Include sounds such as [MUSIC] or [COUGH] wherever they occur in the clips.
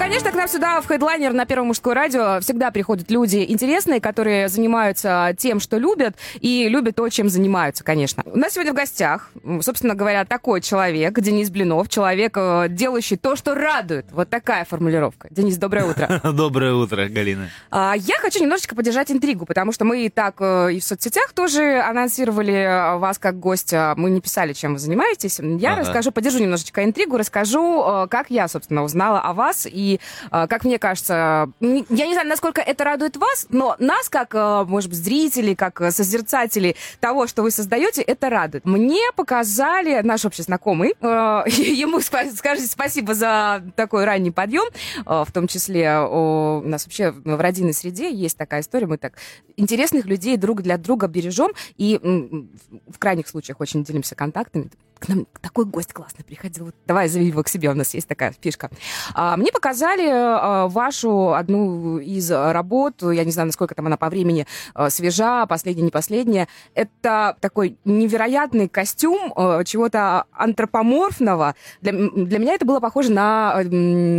Конечно, к нам сюда в хедлайнер на Первом мужское радио всегда приходят люди интересные, которые занимаются тем, что любят, и любят то, чем занимаются, конечно. У нас сегодня в гостях, собственно говоря, такой человек, Денис Блинов, человек, э, делающий то, что радует. Вот такая формулировка. Денис, доброе утро. [LAUGHS] Доброе утро, Галина. А, я хочу немножечко поддержать интригу, потому что мы и так э, и в соцсетях тоже анонсировали э, вас как гостя. Мы не писали, чем вы занимаетесь. Я ага. расскажу, поддержу немножечко интригу, расскажу, как я, собственно, узнала о вас и, а, как мне кажется, я не знаю, насколько это радует вас, но нас, как, а, может быть, зрителей, как созерцателей того, что вы создаете, это радует. Мне показали наш общий знакомый, а, [LAUGHS] ему скажите спасибо за такой ранний подъем, в том числе у нас вообще в родийной среде есть такая история, мы так интересных людей друг для друга бережем и в крайних случаях очень делимся контактами, к нам такой гость классный приходил. Давай зови его к себе, у нас есть такая фишка. Мне показали а, вашу одну из работ, я не знаю, насколько там она по времени а, свежа, последняя, не последняя. Это такой невероятный костюм а, чего-то антропоморфного. Для, для меня это было похоже на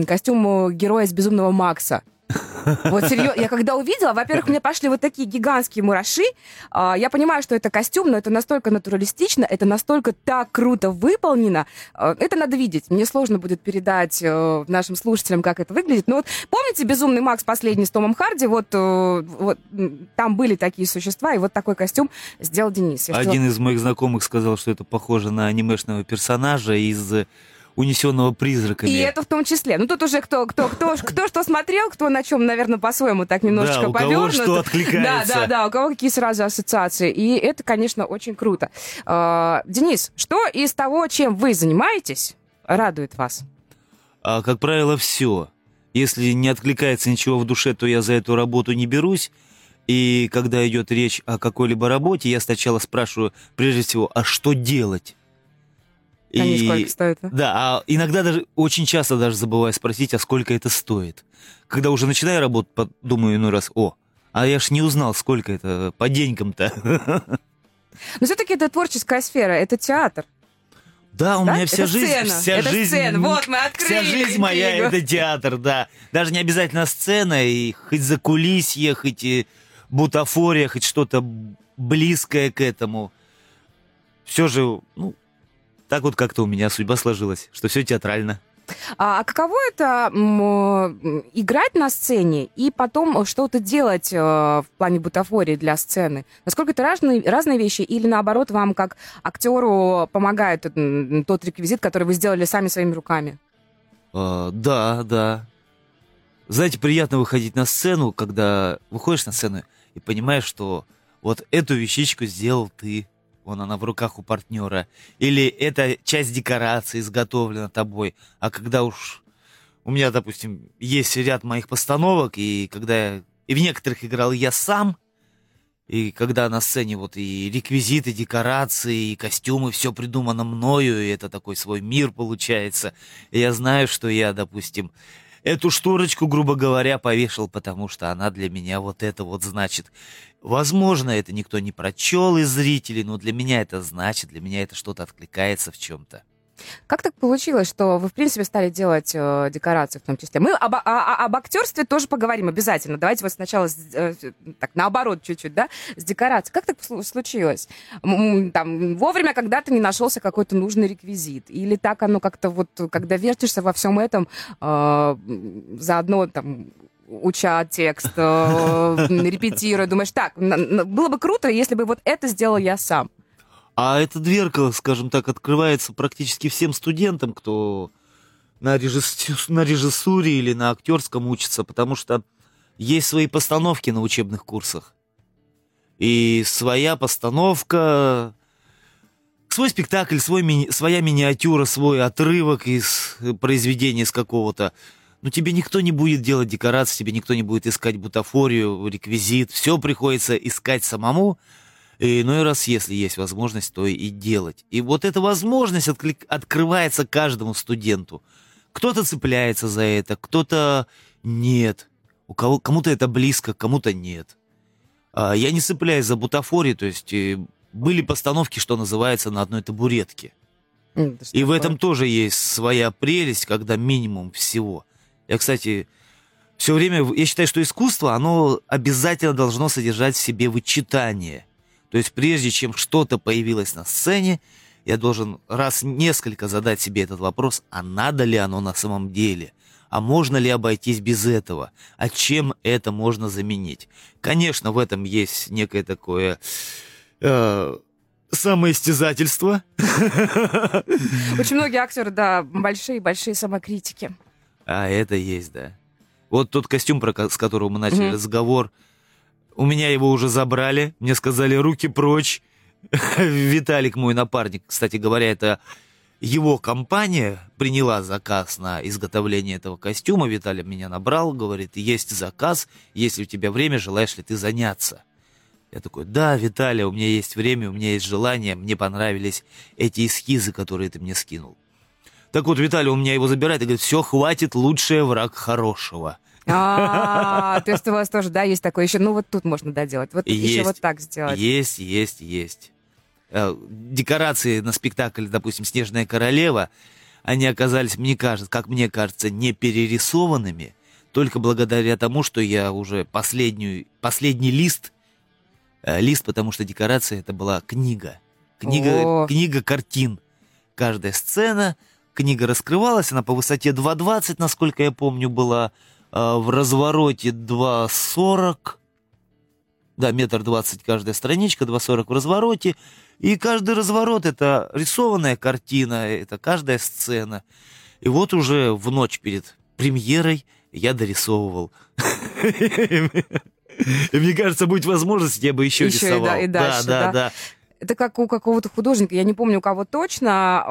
костюм героя из «Безумного Макса». Вот серьезно, я когда увидела, во-первых, мне пошли вот такие гигантские мураши. А, я понимаю, что это костюм, но это настолько натуралистично, это настолько так круто выполнено. А, это надо видеть. Мне сложно будет передать э, нашим слушателям, как это выглядит. Но вот помните «Безумный Макс» последний с Томом Харди? Вот, э, вот там были такие существа, и вот такой костюм сделал Денис. Один из моих знакомых сказал, что это похоже на анимешного персонажа из унесенного призраками. И это в том числе. Ну тут уже кто, кто, кто, [LAUGHS] кто что смотрел, кто на чем, наверное, по-своему так немножечко да, у повернут. кого что откликается. Да, да, да, у кого какие сразу ассоциации. И это, конечно, очень круто. А, Денис, что из того, чем вы занимаетесь, радует вас? А, как правило, все. Если не откликается ничего в душе, то я за эту работу не берусь. И когда идет речь о какой-либо работе, я сначала спрашиваю, прежде всего, а что делать? Они и, сколько стоят? Да? да, а иногда даже, очень часто даже забываю спросить, а сколько это стоит. Когда уже начинаю работать, думаю иной раз, о, а я ж не узнал, сколько это по деньгам-то. [LAUGHS] Но все-таки это творческая сфера, это театр. Да, у да? меня вся это жизнь, сцена. вся это жизнь, сцена. Вот мы открыли. Вся жизнь моя это театр, да. Даже не обязательно сцена, и хоть за кулисье, хоть и бутафория, хоть что-то близкое к этому. Все же, ну, так вот как-то у меня судьба сложилась, что все театрально. А, а каково это играть на сцене и потом что-то делать э, в плане бутафории для сцены? Насколько это разные, разные вещи или наоборот вам как актеру помогает тот реквизит, который вы сделали сами своими руками? А, да, да. Знаете, приятно выходить на сцену, когда выходишь на сцену и понимаешь, что вот эту вещичку сделал ты вон она в руках у партнера, или эта часть декорации изготовлена тобой, а когда уж у меня, допустим, есть ряд моих постановок, и когда я, и в некоторых играл я сам, и когда на сцене вот и реквизиты, декорации, и костюмы, все придумано мною, и это такой свой мир получается. И я знаю, что я, допустим, эту шторочку, грубо говоря, повешал, потому что она для меня вот это вот значит. Возможно, это никто не прочел из зрителей, но для меня это значит, для меня это что-то откликается в чем-то. Как так получилось, что вы, в принципе, стали делать э, декорации в том числе? Мы об, о, о, об актерстве тоже поговорим обязательно. Давайте вот сначала, э, так, наоборот чуть-чуть, да, с декорацией. Как так случилось? Там, вовремя когда-то не нашелся какой-то нужный реквизит? Или так оно как-то вот, когда вертишься во всем этом, э, заодно там уча текст, э, [LAUGHS] репетируя, думаешь, так, было бы круто, если бы вот это сделал я сам. А эта дверка, скажем так, открывается практически всем студентам, кто на, режиссуре, на режиссуре или на актерском учится, потому что есть свои постановки на учебных курсах. И своя постановка, свой спектакль, свой мини, своя миниатюра, свой отрывок из произведения из какого-то. Но тебе никто не будет делать декорации, тебе никто не будет искать бутафорию, реквизит. Все приходится искать самому. И иной раз, если есть возможность, то и делать. И вот эта возможность отклик... открывается каждому студенту. Кто-то цепляется за это, кто-то нет. У кого, кому-то это близко, кому-то нет. А, я не цепляюсь за бутафории, то есть э, были постановки, что называется, на одной табуретке. Что И в этом тоже есть своя прелесть, когда минимум всего. Я, кстати, все время, я считаю, что искусство, оно обязательно должно содержать в себе вычитание. То есть прежде чем что-то появилось на сцене, я должен раз несколько задать себе этот вопрос, а надо ли оно на самом деле? А можно ли обойтись без этого? А чем это можно заменить? Конечно, в этом есть некое такое э, самоистязательство. Очень многие актеры, да, большие-большие самокритики. А это есть, да. Вот тот костюм, про с которого мы начали Мгм. разговор, у меня его уже забрали, мне сказали руки прочь. [LAUGHS] Виталик, мой напарник, кстати говоря, это его компания приняла заказ на изготовление этого костюма. Виталий меня набрал, говорит, есть заказ, если у тебя время, желаешь ли ты заняться? Я такой, да, Виталий, у меня есть время, у меня есть желание, мне понравились эти эскизы, которые ты мне скинул. Так вот, Виталий у меня его забирает и говорит, все, хватит, лучший враг хорошего. А, то есть у вас тоже, да, есть такое еще, ну вот тут можно доделать, вот еще вот так сделать. Есть, есть, есть. Э, Декорации на спектакль, допустим, «Снежная королева», они оказались, мне кажется, как мне кажется, не перерисованными, только благодаря тому, что я уже последнюю, последний лист, э, лист, потому что декорация это была книга. Книга, книга картин. Каждая сцена, книга раскрывалась, она по высоте 2,20, насколько я помню, была, в развороте 2,40, да, метр двадцать каждая страничка, 2,40 в развороте. И каждый разворот — это рисованная картина, это каждая сцена. И вот уже в ночь перед премьерой я дорисовывал. [LAUGHS] И мне кажется, будет возможность, я бы еще, Еще и рисовал. да- и дальше, да, да? да. Это как у какого-то художника, я не помню, у кого точно,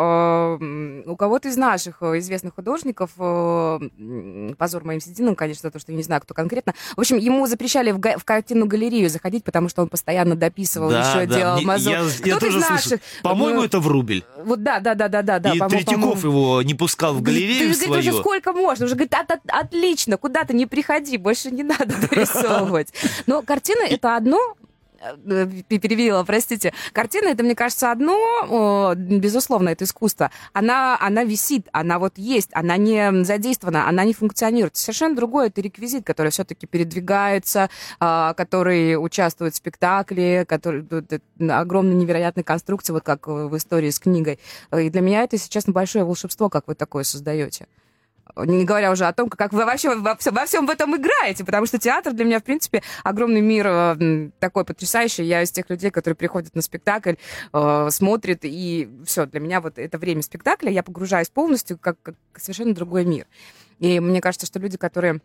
м, у кого-то из наших э, известных художников, э, позор моим сединам, конечно, то, что я не знаю, кто конкретно. В общем, ему запрещали в, га- в картинную галерею заходить, потому что он постоянно дописывал, Да, еще да, делал мазок. я, я тоже из наших, По-моему, э, это в рубль. Вот да, да, да, да, да, да. И по-моему, Третьяков по-моему. его не пускал в Говорит, галерею ты, говорит, свою. уже сколько можно? Уже говорит, «От- от- отлично, куда ты не приходи, больше не надо [LAUGHS] [LAUGHS] дорисовывать. Но картина это одно, перевела, простите. Картина это, мне кажется, одно, безусловно, это искусство. Она, она висит, она вот есть, она не задействована, она не функционирует. Совершенно другое это реквизит, который все-таки передвигается, а, который участвует в спектакле, который тут, э, огромной невероятной конструкции, вот как в истории с книгой. И для меня это, если честно, большое волшебство, как вы такое создаете. Не говоря уже о том, как вы вообще во всем, во всем в этом играете, потому что театр для меня, в принципе, огромный мир э, такой потрясающий. Я из тех людей, которые приходят на спектакль, э, смотрят, и все, для меня вот это время спектакля, я погружаюсь полностью как, как совершенно другой мир. И мне кажется, что люди, которые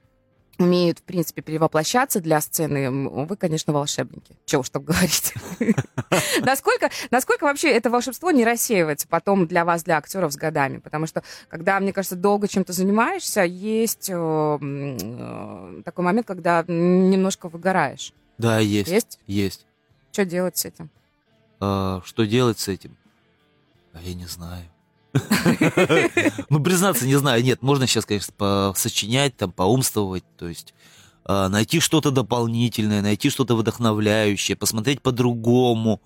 умеют, в принципе, перевоплощаться для сцены, вы, конечно, волшебники. Чего уж там говорить. [LAUGHS] Насколько, насколько вообще это волшебство не рассеивается потом для вас, для актеров с годами? Потому что, когда, мне кажется, долго чем-то занимаешься, есть э, э, такой момент, когда немножко выгораешь. Да, есть. Есть? Есть. Что делать с этим? А, что делать с этим? А я не знаю. [LAUGHS] Ну, признаться, не знаю. Нет, можно сейчас, конечно, посочинять, там, поумствовать, то есть а, найти что-то дополнительное, найти что-то вдохновляющее, посмотреть по-другому.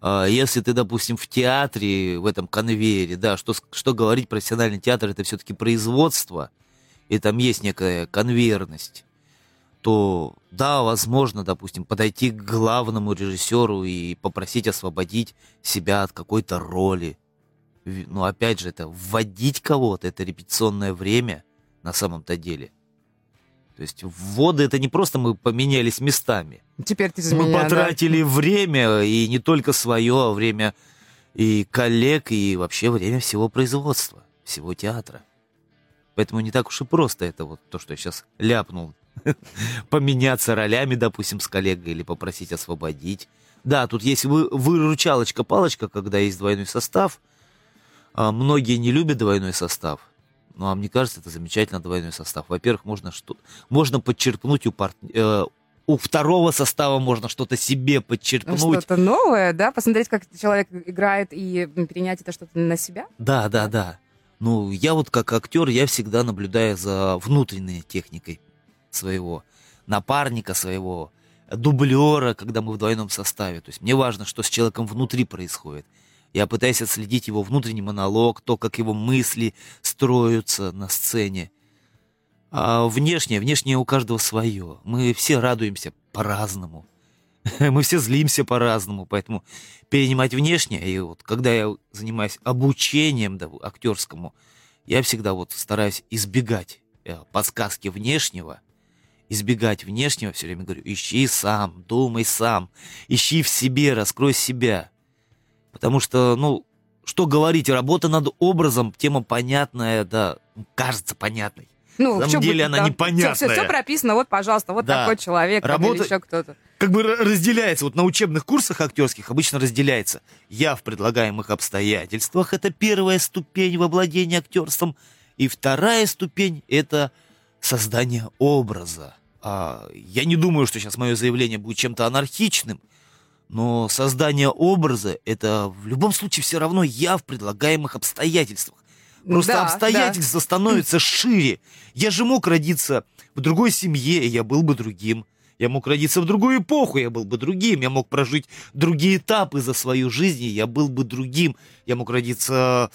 А, Если ты, допустим, в театре, в этом конвейере, да, что, что говорить, профессиональный театр это все-таки производство, и там есть некая конвейерность, то да, возможно, допустим, подойти к главному режиссеру и попросить освободить себя от какой-то роли. Но опять же, это вводить кого-то, это репетиционное время на самом-то деле. То есть вводы это не просто мы поменялись местами. Теперь ты за Мы меня, да? потратили время, и не только свое, а время и коллег, и вообще время всего производства, всего театра. Поэтому не так уж и просто это вот то, что я сейчас ляпнул. [LAUGHS] Поменяться ролями, допустим, с коллегой или попросить освободить. Да, тут есть вы, выручалочка-палочка, когда есть двойной состав. А, многие не любят двойной состав. Ну, а мне кажется, это замечательно двойной состав. Во-первых, можно, что, можно подчеркнуть у, парт- э, у второго состава можно что-то себе подчеркнуть. Что-то новое, да? Посмотреть, как человек играет и перенять это что-то на себя? Да, да, да. Ну, я вот как актер, я всегда наблюдаю за внутренней техникой своего. напарника своего, дублера, когда мы в двойном составе. То есть мне важно, что с человеком внутри происходит. Я пытаюсь отследить его внутренний монолог, то, как его мысли строятся на сцене. А внешнее, внешнее у каждого свое. Мы все радуемся по-разному. [LAUGHS] Мы все злимся по-разному, поэтому перенимать внешнее, и вот когда я занимаюсь обучением да, актерскому, я всегда вот стараюсь избегать э, подсказки внешнего, избегать внешнего, все время говорю, ищи сам, думай сам, ищи в себе, раскрой себя. Потому что, ну, что говорить, работа над образом, тема понятная, да, кажется понятной. Ну, На самом деле быть, она да. непонятная. Все, все, прописано, вот, пожалуйста, вот Да. такой человек Работа- или еще кто-то. Как бы ра- разделяется, вот на учебных курсах актерских обычно разделяется. Я в предлагаемых обстоятельствах, это первая ступень в обладении актерством, и вторая ступень — это создание образа. А, я не думаю, что сейчас мое заявление будет чем-то анархичным, но создание образа — это в любом случае все равно я в предлагаемых обстоятельствах. Просто Да, обстоятельства становятся шире. Я же мог родиться в другой семье, и я был бы другим. Я мог родиться в другую эпоху, я был бы другим. Я мог прожить другие этапы за свою жизнь, и я был бы другим. Я мог родиться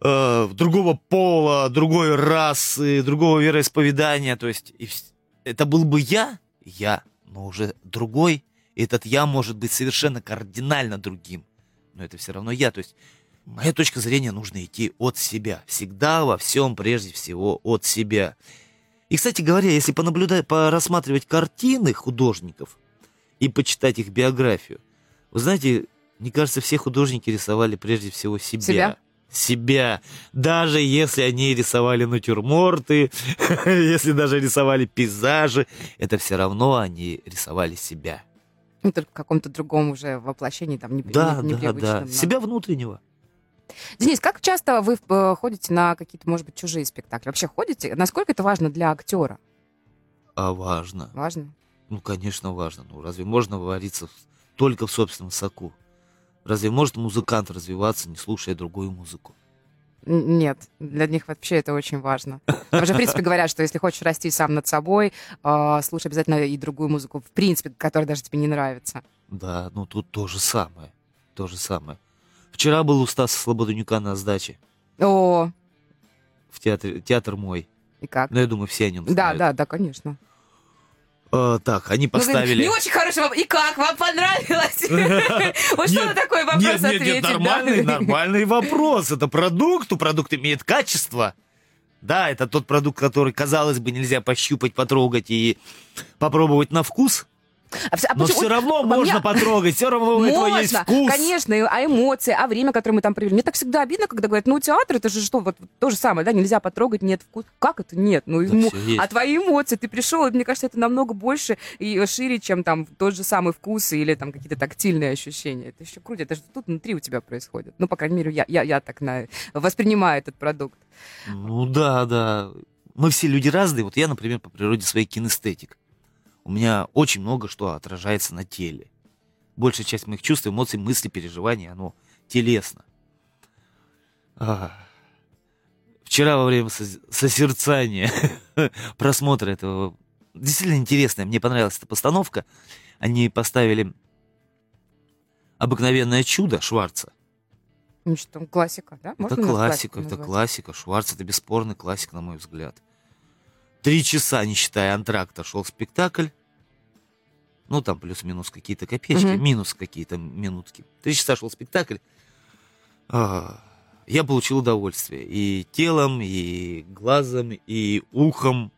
э, другого пола, другой расы, другого вероисповедания. То есть и это был бы я, я, но уже другой. Этот я может быть совершенно кардинально другим. Но это все равно я. То есть моя точка зрения нужно идти от себя. Всегда во всем прежде всего от себя. И, кстати говоря, если понаблюдать, порассматривать картины художников и почитать их биографию, вы знаете, мне кажется, все художники рисовали прежде всего себя. Себя? Себя. Даже если они рисовали натюрморты, [LAUGHS] если даже рисовали пейзажи, это все равно они рисовали себя. Ну, только в каком-то другом уже воплощении, там, не, Да, не- да, да. нам. Себя внутреннего. Денис, как часто вы э, ходите на какие-то, может быть, чужие спектакли? Вообще ходите? Насколько это важно для актера? А важно. Важно? Ну, конечно, важно. Ну, разве можно вариться только в собственном соку? Разве может музыкант развиваться, не слушая другую музыку? Нет, для них вообще это очень важно. Там же, в принципе, говорят, что если хочешь расти сам над собой, э, слушай обязательно и другую музыку, в принципе, которая даже тебе не нравится. Да, ну тут то же самое. То же самое. Вчера был у Стаса Слободенюка на сдаче О, в театре, театр мой. и как? Ну, я думаю, все о нем Да, знают. да, да, конечно. А, так, они Ну, поставили... Не очень хороший вопрос. И как? Вам понравилось? [LAUGHS] Вот что на такой вопрос ответить? нет, нормальный, нормальный вопрос. Это продукт, у продукта имеет качество. Да, это тот продукт, который, казалось бы, нельзя пощупать, потрогать и попробовать на вкус. А а Но почему- все равно у можно меня- потрогать, все равно у этого есть вкус. конечно, а эмоции, а время, которое мы там провели. Мне так всегда обидно, когда говорят, ну, театр, это же что, вот то же самое, да, нельзя потрогать, нет вкуса. Как это нет? Ну, Да ему- а твои эмоции, ты пришел, и мне кажется, это намного больше и шире, чем там тот же самый вкус или там какие-то тактильные ощущения. Это еще круче, это же тут внутри у тебя происходит. Ну, по крайней мере, я, я, я так на, воспринимаю этот продукт. Ну да, да. Мы все люди разные. Вот я, например, по природе своей кинестетик. У меня очень много что отражается на теле. Большая часть моих чувств, эмоций, мыслей, переживаний, оно телесно. А. Вчера во время со- созерцания, [LAUGHS] просмотра этого, действительно интересная, мне понравилась эта постановка. Они поставили «Обыкновенное чудо» Шварца. Ну, что там, классика, да? Можно это классика, это классика. Шварц это бесспорный классик, на мой взгляд. Три часа, не считая антракта, шел спектакль. Ну, там плюс-минус какие-то копеечки, Мгм. минус какие-то минутки. Три часа шел спектакль. А, я получил удовольствие. И телом, и глазом, и ухом.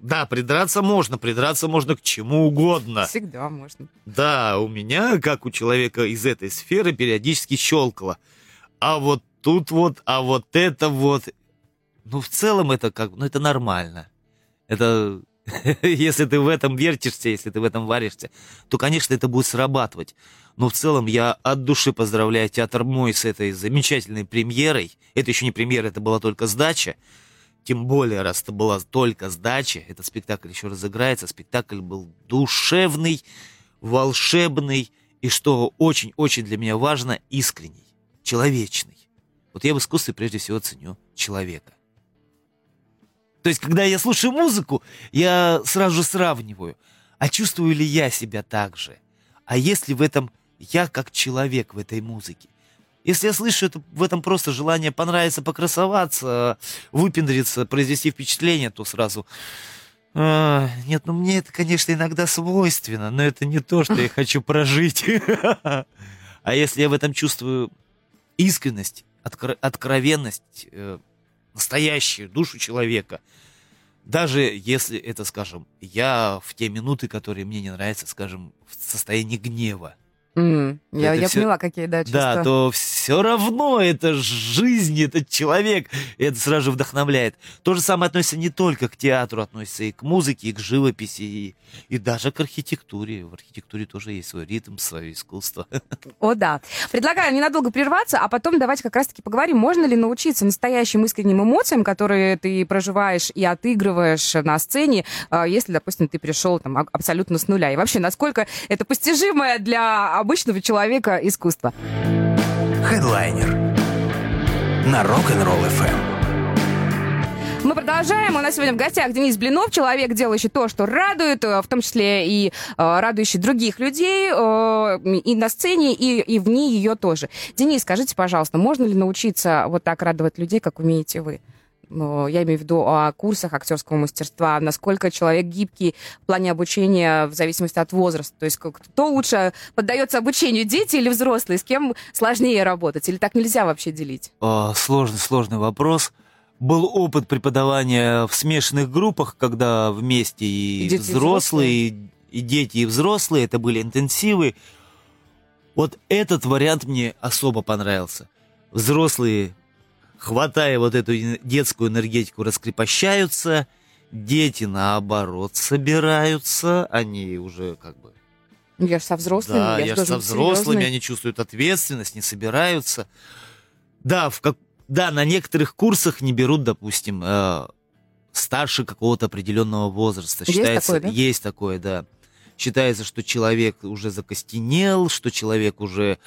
Да, придраться можно, придраться можно к чему угодно. Всегда можно. Да, у меня, как у человека из этой сферы, периодически щелкало. А вот тут вот, а вот это вот. Ну, в целом это как, ну, это нормально. Это, [LAUGHS] если ты в этом вертишься, если ты в этом варишься, то, конечно, это будет срабатывать. Но в целом я от души поздравляю театр мой с этой замечательной премьерой. Это еще не премьера, это была только сдача. Тем более, раз это была только сдача, этот спектакль еще разыграется. Спектакль был душевный, волшебный и, что очень-очень для меня важно, искренний, человечный. Вот я в искусстве прежде всего ценю человека. То есть, когда я слушаю музыку, я сразу же сравниваю, а чувствую ли я себя так же? А если в этом я как человек в этой музыке? Если я слышу это, в этом просто желание понравиться, покрасоваться, выпендриться, произвести впечатление, то сразу... А, нет, ну мне это, конечно, иногда свойственно, но это не то, что я [LAUGHS] хочу прожить. [LAUGHS] А если я в этом чувствую искренность, откро- откровенность, э, настоящую душу человека, даже если это, скажем, я в те минуты, которые мне не нравятся, скажем, в состоянии гнева, Mm, я, я все... поняла, какие, да, чувства. Да, то все равно это жизнь, это человек, и это сразу же вдохновляет. То же самое относится не только к театру, относится и к музыке, и к живописи, и, и даже к архитектуре. В архитектуре тоже есть свой ритм, свое искусство. О, да. Предлагаю ненадолго прерваться, а потом давайте как раз-таки поговорим, можно ли научиться настоящим искренним эмоциям, которые ты проживаешь и отыгрываешь на сцене, а, если, допустим, ты пришел там абсолютно с нуля. И вообще, насколько это постижимое для обычного человека искусство. Хедлайнер на Rock'n'Roll FM. Мы продолжаем. У нас сегодня в гостях Денис Блинов, человек, делающий то, что радует, э, в том числе и э, радующий других людей э, и на сцене, и, и вне ее тоже. Денис, скажите, пожалуйста, можно ли научиться вот так радовать людей, как умеете вы? Я имею в виду о курсах актерского мастерства, насколько человек гибкий в плане обучения в зависимости от возраста. То есть кто лучше поддается обучению, дети или взрослые, с кем сложнее работать? Или так нельзя вообще делить? Сложный, сложный вопрос. Был опыт преподавания в смешанных группах, когда вместе и, и взрослые, и, и дети, и взрослые, это были интенсивы. Вот этот вариант мне особо понравился. Взрослые хватая вот эту детскую энергетику, раскрепощаются, дети, наоборот, собираются, они уже как бы... Я же со взрослыми. Да, я, я же со взрослыми, серьезный. они чувствуют ответственность, не собираются. Да, в как... да, на некоторых курсах не берут, допустим, э, старше какого-то определенного возраста. Есть Считается, такое, да? Есть такое, да. Считается, что человек уже закостенел, что человек уже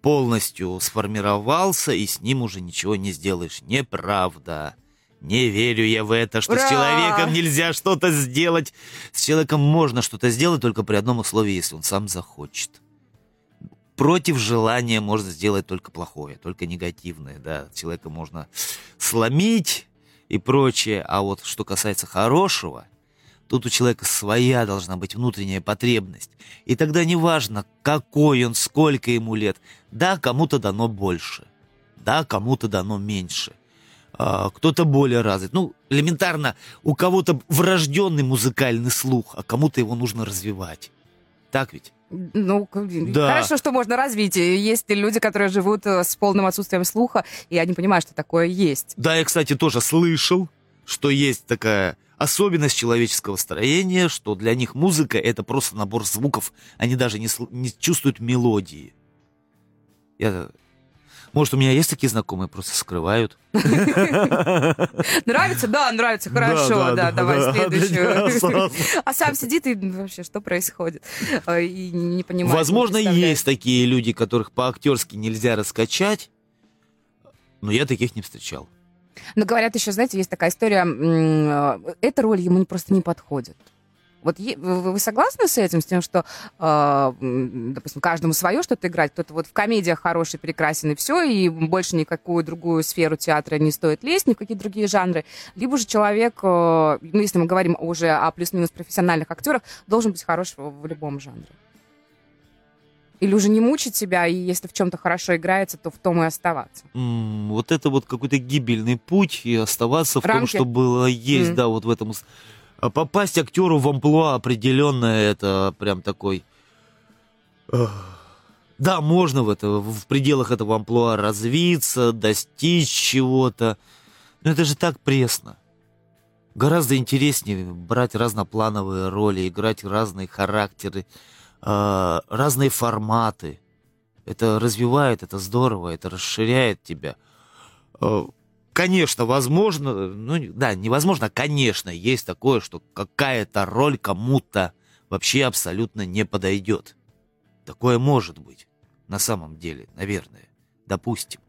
полностью сформировался, и с ним уже ничего не сделаешь. Неправда. Не верю я в это, что Ура! с человеком нельзя что-то сделать. С человеком можно что-то сделать только при одном условии, если он сам захочет. Против желания можно сделать только плохое, только негативное, да. Человека можно сломить и прочее. А вот что касается хорошего, Тут у человека своя должна быть внутренняя потребность. И тогда неважно, какой он, сколько ему лет. Да, кому-то дано больше. Да, кому-то дано меньше. А, кто-то более развит. Ну, элементарно, у кого-то врожденный музыкальный слух, а кому-то его нужно развивать. Так ведь? Ну, да. хорошо, что можно развить. Есть люди, которые живут э, с полным отсутствием слуха, и они понимают, что такое есть. Да, я, кстати, тоже слышал, что есть такая особенность человеческого строения, что для них музыка это просто набор звуков, они даже не, не чувствуют мелодии. Я... Может, у меня есть такие знакомые, просто скрывают. Нравится? Да, нравится, хорошо, да, давай следующую. А сам сидит и вообще, что происходит? И не понимает. Возможно, есть такие люди, которых по-актерски нельзя раскачать, но я таких не встречал. Но говорят еще, знаете, есть такая история, э, эта роль ему просто не подходит. Вот вы согласны с этим, с тем, что, э, допустим, каждому свое что-то играть, кто-то вот в комедиях хороший, прекрасен и все, и больше никакую другую сферу театра не стоит лезть, ни в какие другие жанры, либо же человек, э, ну, если мы говорим уже о плюс-минус профессиональных актерах, должен быть хорош в любом жанре. Или уже не мучить себя, и если в чем-то хорошо играется, то в том и оставаться? Mm, вот это вот какой-то гибельный путь, и оставаться в Рамки. том, что было есть, mm. да, вот в этом. А попасть актеру в амплуа определенно это прям такой... Да, можно в, это, в пределах этого амплуа развиться, достичь чего-то. Но это же так пресно. Гораздо интереснее брать разноплановые роли, играть разные характеры, разные форматы. Это развивает, это здорово, это расширяет тебя. Э, конечно, возможно, ну да, невозможно, конечно, есть такое, что какая-то роль кому-то вообще абсолютно не подойдет. Такое может быть, на самом деле, наверное, допустим.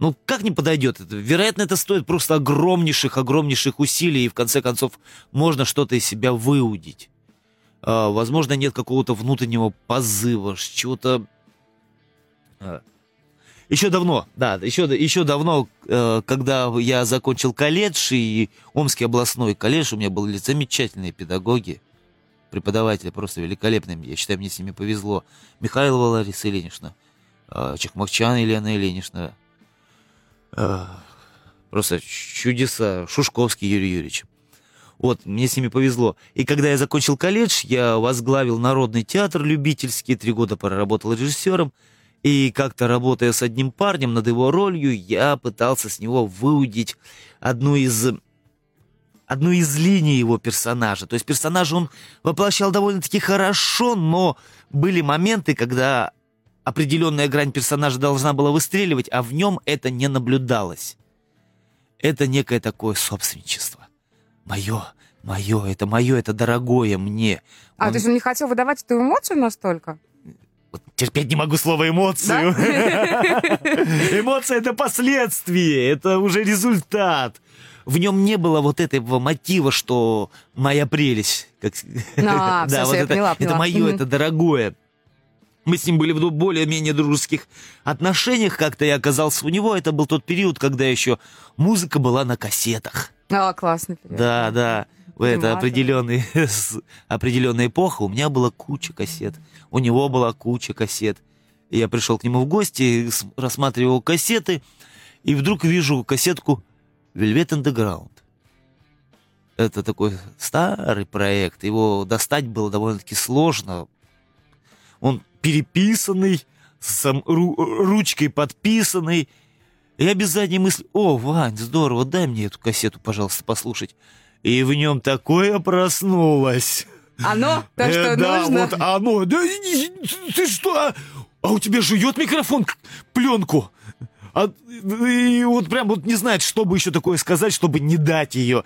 Ну, как не подойдет это? Вероятно, это стоит просто огромнейших, огромнейших усилий, и в конце концов можно что-то из себя выудить. А, возможно, нет какого-то внутреннего позыва, чего-то... А. Еще давно, да, еще, еще давно, э, когда я закончил колледж и Омский областной колледж, у меня были замечательные педагоги, преподаватели просто великолепные, я считаю, мне с ними повезло. Михайлова Лариса Ильинична, э, Чехмакчан Елена Ильинична, просто чудеса, Шушковский Юрий Юрьевич. Вот, мне с ними повезло. И когда я закончил колледж, я возглавил Народный театр любительский, три года проработал режиссером, и как-то работая с одним парнем над его ролью, я пытался с него выудить одну из одну из линий его персонажа. То есть персонажа он воплощал довольно-таки хорошо, но были моменты, когда определенная грань персонажа должна была выстреливать, а в нем это не наблюдалось. Это некое такое собственничество. Мое, мое, это мое, это дорогое мне. А, он... то есть он не хотел выдавать эту эмоцию настолько? терпеть не могу слово эмоцию. [LAUGHS] Эмоция это последствие, это уже результат. В нем не было вот этого мотива, что моя прелесть. Как... А, [LAUGHS] да, вот это, поняла, это мое, это дорогое. Мы с ним были в более-менее дружеских отношениях. Как-то я оказался у него. Это был тот период, когда еще музыка была на кассетах. А, классно. Да, да это определенный, определенная [LAUGHS] эпоха, у меня была куча кассет, у него была куча кассет. И я пришел к нему в гости, рассматривал кассеты, и вдруг вижу кассетку Velvet Underground. Это такой старый проект, его достать было довольно-таки сложно. Он переписанный, сам, ру, ручкой подписанный. Я без задней мысли, о, Вань, здорово, дай мне эту кассету, пожалуйста, послушать и в нем такое проснулось. Оно? То, что э, да, нужно? вот оно. Да ты что? А у тебя жует микрофон пленку. А, и вот прям вот не знает, что бы еще такое сказать, чтобы не дать ее.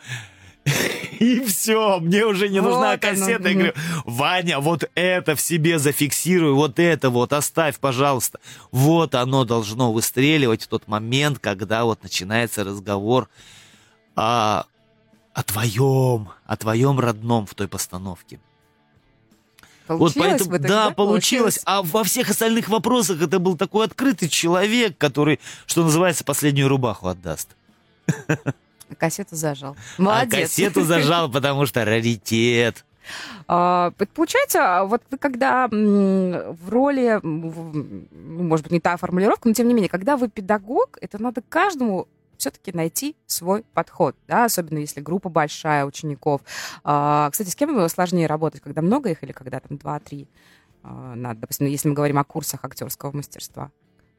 [LAUGHS] И все, мне уже не нужна вот кассета. Я говорю, Ваня, вот это в себе зафиксируй, вот это вот оставь, пожалуйста. Вот оно должно выстреливать в тот момент, когда вот начинается разговор о о твоем, о твоем родном в той постановке. Получилось вот поэтому, да, да, получилось. А во всех остальных вопросах это был такой открытый человек, который, что называется, последнюю рубаху отдаст. [LAUGHS] А кассету зажал. Молодец. А кассету зажал, потому что раритет. А, получается, вот вы когда в роли, ну, может быть, не та формулировка, но тем не менее, когда вы педагог, это надо каждому все-таки найти свой подход, да, особенно если группа большая учеников. А, кстати, с кем сложнее работать, когда много их или когда там два-три а, надо, допустим, если мы говорим о курсах актерского мастерства?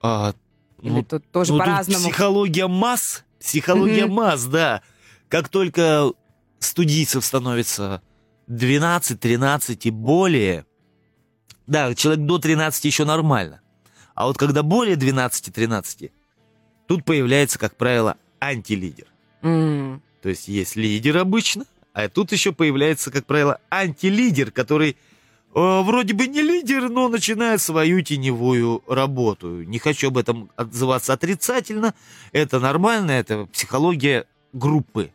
А, или ну, тут тоже ну, по-разному? Психология масс, психология mm-hmm. масс, да. Как только студийцев становится 12, 13 и более, да, человек до 13 еще нормально. А вот когда более 12-13, Тут появляется, как правило, антилидер. Mm. То есть есть лидер обычно, а тут еще появляется, как правило, антилидер, который вроде бы не лидер, но начинает свою теневую работу. Не хочу об этом отзываться отрицательно. Это нормально, это психология группы.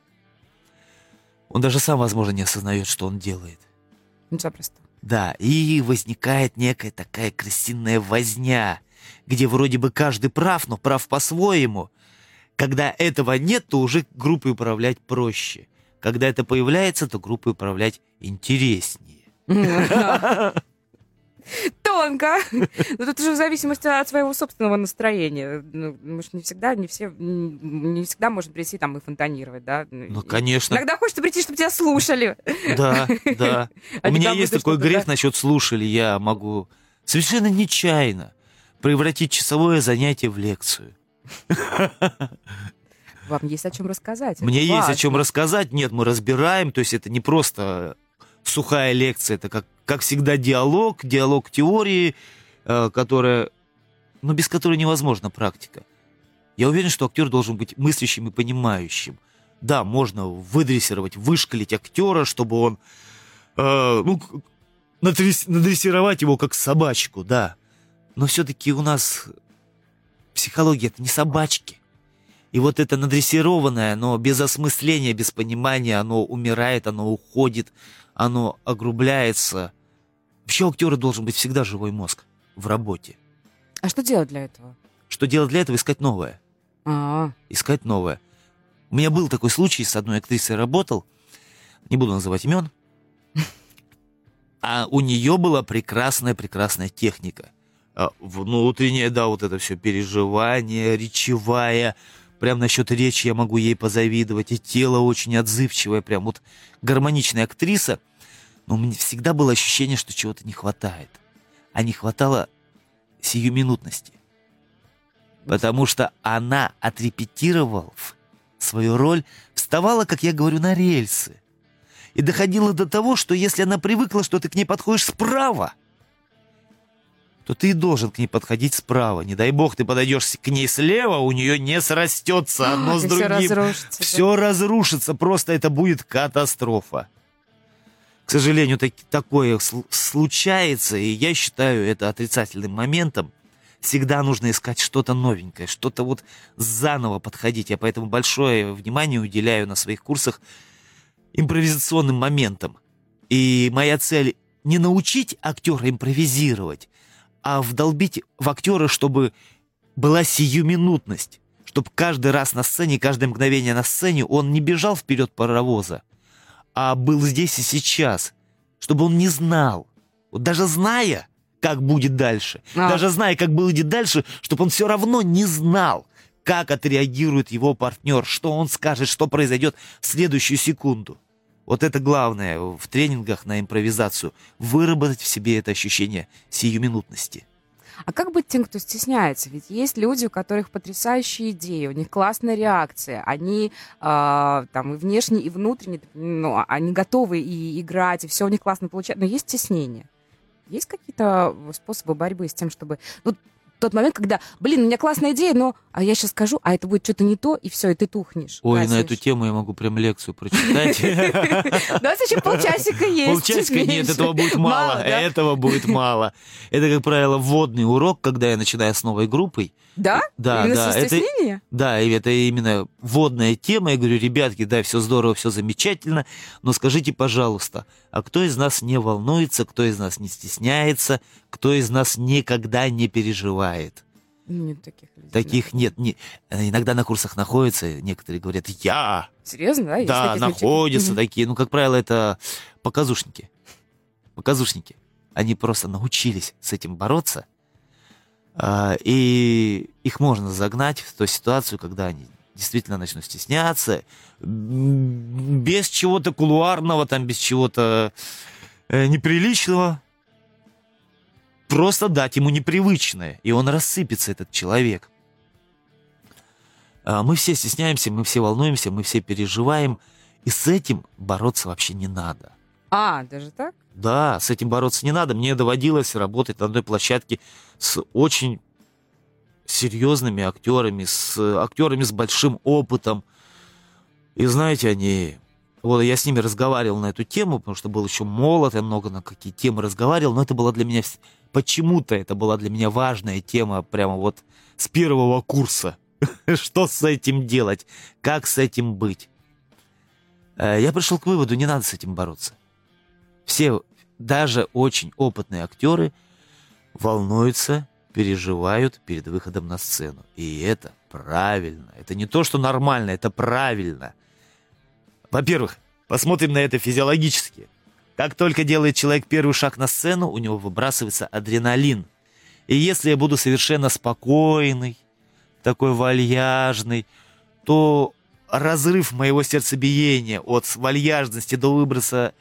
Он даже сам, возможно, не осознает, что он делает. Ну, запросто. Да, и возникает некая такая крысиная возня – где вроде бы каждый прав, но прав по-своему. Когда этого нет, то уже группой управлять проще. Когда это появляется, то группой управлять интереснее. Тонко. Но ну, тут уже в зависимости от своего собственного настроения. Ну, мы же не всегда, не все, не всегда может прийти там и фонтанировать, да? Ну, конечно. Иногда хочется прийти, чтобы тебя слушали. Да, да. [LAUGHS] У меня есть такой грех насчет слушали. Я могу совершенно нечаянно превратить часовое занятие в лекцию. Вам есть о чем рассказать. Мне есть о чем рассказать. Нет, мы разбираем. То есть это не просто сухая лекция, это как, как всегда диалог, диалог теории, э, которая, ну, без которой невозможна практика. Я уверен, что актер должен быть мыслящим и понимающим. Да, можно выдрессировать, вышкалить актера, чтобы он, э, ну, надрессировать его как собачку, да. Но все-таки у нас психология это не собачки. И вот это надрессированное, оно без осмысления, без понимания, оно умирает, оно уходит, оно огрубляется. Вообще у актера должен быть всегда живой мозг в работе. А что делать для этого? Что делать для этого? Искать новое. А, Искать новое. У меня был такой случай, с одной актрисой работал, не буду называть имен, а у нее была прекрасная-прекрасная техника. А, Внутреннее, да, вот это все переживание, речевая, прям насчет речи я могу ей позавидовать, и тело очень отзывчивое, прям вот гармоничная актриса, но меня всегда было ощущение, что чего-то не хватает. А не хватало сиюминутности. Потому что она, отрепетировав свою роль, вставала, как я говорю, на рельсы. И доходила до того, что если она привыкла, что ты к ней подходишь справа, то ты и должен к ней подходить справа. Не дай бог, ты подойдешь к ней слева, у нее не срастется одно с и всё другим. разрушится, да. Все разрушится, просто это будет катастрофа. К сожалению, так- такое сл- случается, и я считаю это отрицательным моментом. Всегда нужно искать что-то новенькое, что-то вот заново подходить. Я поэтому большое внимание уделяю на своих курсах импровизационным моментам. И моя цель не научить актера импровизировать, а вдолбить в актера, чтобы была сиюминутность. Чтобы каждый раз на сцене, каждое мгновение на сцене он не бежал вперед паровоза, а был здесь и сейчас. Чтобы он не знал. Вот даже зная, как будет дальше, А. даже зная, как будет дальше, чтобы он все равно не знал, как отреагирует его партнер, что он скажет, что произойдет в следующую секунду. Вот это главное в тренингах на импровизацию. Выработать в себе это ощущение сиюминутности. А как быть тем, кто стесняется? Ведь есть люди, у которых потрясающие идеи, у них классная реакция, они а, там и внешне, и внутренне, ну, они готовы и играть, и все у них классно получается, но есть стеснение. Есть какие-то способы борьбы с тем, чтобы... Вот тот момент, когда, блин, у меня классная идея, но а я сейчас скажу, а это будет что-то не то, и все, и ты тухнешь. Ой, на гаснешь. эту тему я могу прям лекцию прочитать. [LAUGHS] У нас еще полчасика есть. Полчасика нет, этого будет мало, этого будет мало. Это, как правило, вводный урок, когда я начинаю с новой группой. Да? Да, Именно да, это-? Да, и это именно вводная тема. Я говорю, ребятки, да, все здорово, все замечательно, но скажите, пожалуйста, а кто из нас не волнуется, кто из нас не стесняется, кто из нас никогда не переживает? Нет таких людей. Таких нет. не- Иногда на курсах находятся, некоторые говорят, я, Серьезно, да? Есть да, находятся Мгм. такие. Ну, как правило, это показушники. Показушники. Они просто научились с этим бороться. А, И их можно загнать в ту ситуацию, когда они действительно начнут стесняться, без чего-то кулуарного, там, без чего-то э, неприличного. Просто дать ему непривычное, и он рассыпется, этот человек. А, Мы все стесняемся, мы все волнуемся, мы все переживаем, и с этим бороться вообще не надо. А, даже так? Да, с этим бороться не надо. Мне доводилось работать на одной площадке с очень серьезными актерами, с актерами с большим опытом. И знаете, они... Вот я с ними разговаривал на эту тему, потому что был еще молод, я много на какие темы разговаривал, но это была для меня... Почему-то это была для меня важная тема прямо вот с первого курса. [LAUGHS] Что с этим делать? Как с этим быть? Э, Я пришел к выводу, не надо с этим бороться. Все, даже очень опытные актеры, волнуются, переживают перед выходом на сцену. И это правильно. Это не то, что нормально, это правильно. Во-первых, посмотрим на это физиологически. Как только делает человек первый шаг на сцену, у него выбрасывается адреналин. И если я буду совершенно спокойный, такой вальяжный, то разрыв моего сердцебиения от вальяжности до выброса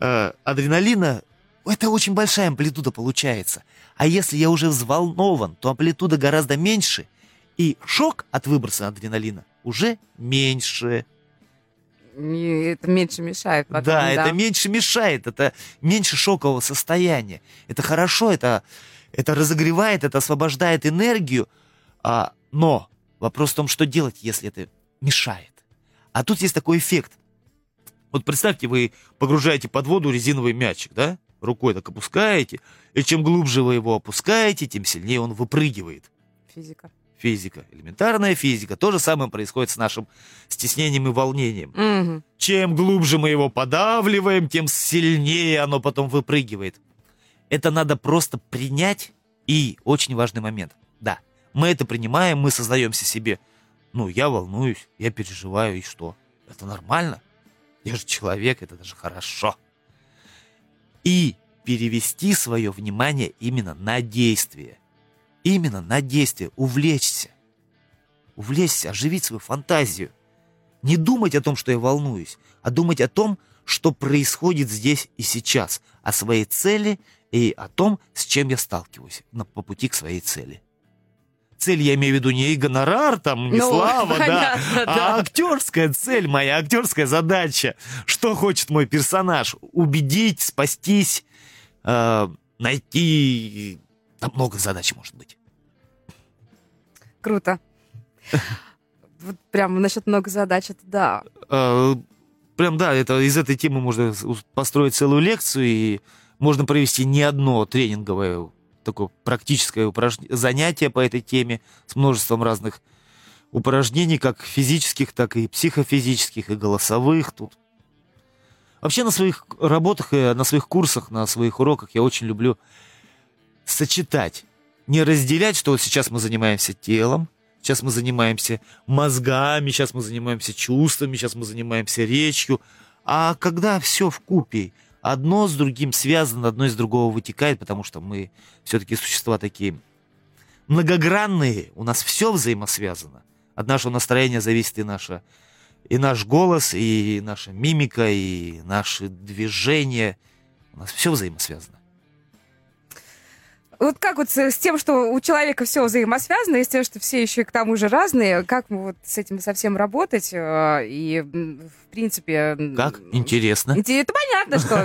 э, адреналина, это очень большая амплитуда получается. А если я уже взволнован, то амплитуда гораздо меньше, и шок от выброса адреналина уже меньше. И это меньше мешает потом, да, это меньше мешает, это меньше шокового состояния. Это хорошо, это, это разогревает, это освобождает энергию. А, но вопрос в том, что делать, если это мешает. А тут есть такой эффект. Вот представьте, вы погружаете под воду резиновый мячик, да? Рукой так опускаете, и чем глубже вы его опускаете, тем сильнее он выпрыгивает. Физика. Физика. Элементарная физика. То же самое происходит с нашим стеснением и волнением. Мгм. Чем глубже мы его подавливаем, тем сильнее оно потом выпрыгивает. Это надо просто принять. И очень важный момент. Да, мы это принимаем, мы создаемся себе. Ну, я волнуюсь, я переживаю, и что? Это нормально. Я же человек, это даже хорошо. И перевести свое внимание именно на действие. Именно на действие. Увлечься. Увлечься, оживить свою фантазию. Не думать о том, что я волнуюсь, а думать о том, что происходит здесь и сейчас, о своей цели и о том, с чем я сталкиваюсь по пути к своей цели. Цель я имею в виду не гонорар, там, не Ну, слава, да, понятно, да. а актерская цель моя, актерская задача. Что хочет мой персонаж? Убедить, спастись, э, найти... Там много задач может быть. Круто. Вот прям насчет много задач, это да. Э, прям, да, это, из этой темы можно построить целую лекцию, и можно провести не одно тренинговое такое практическое упражн- занятие по этой теме с множеством разных упражнений, как физических, так и психофизических, и голосовых. Тут Вообще на своих работах и на своих курсах, на своих уроках я очень люблю сочетать. Не разделять, что вот сейчас мы занимаемся телом, сейчас мы занимаемся мозгами, сейчас мы занимаемся чувствами, сейчас мы занимаемся речью. А когда все в купе, одно с другим связано, одно из другого вытекает, потому что мы все-таки существа такие многогранные, у нас все взаимосвязано. От нашего настроения зависит и наша и наш голос, и наша мимика, и наши движения. У нас все взаимосвязано. Вот как вот с, тем, что у человека все взаимосвязано, и с тем, что все еще и к тому же разные, как мы вот с этим совсем работать? э, И, в принципе... Как? Интересно. Инте- Это понятно, что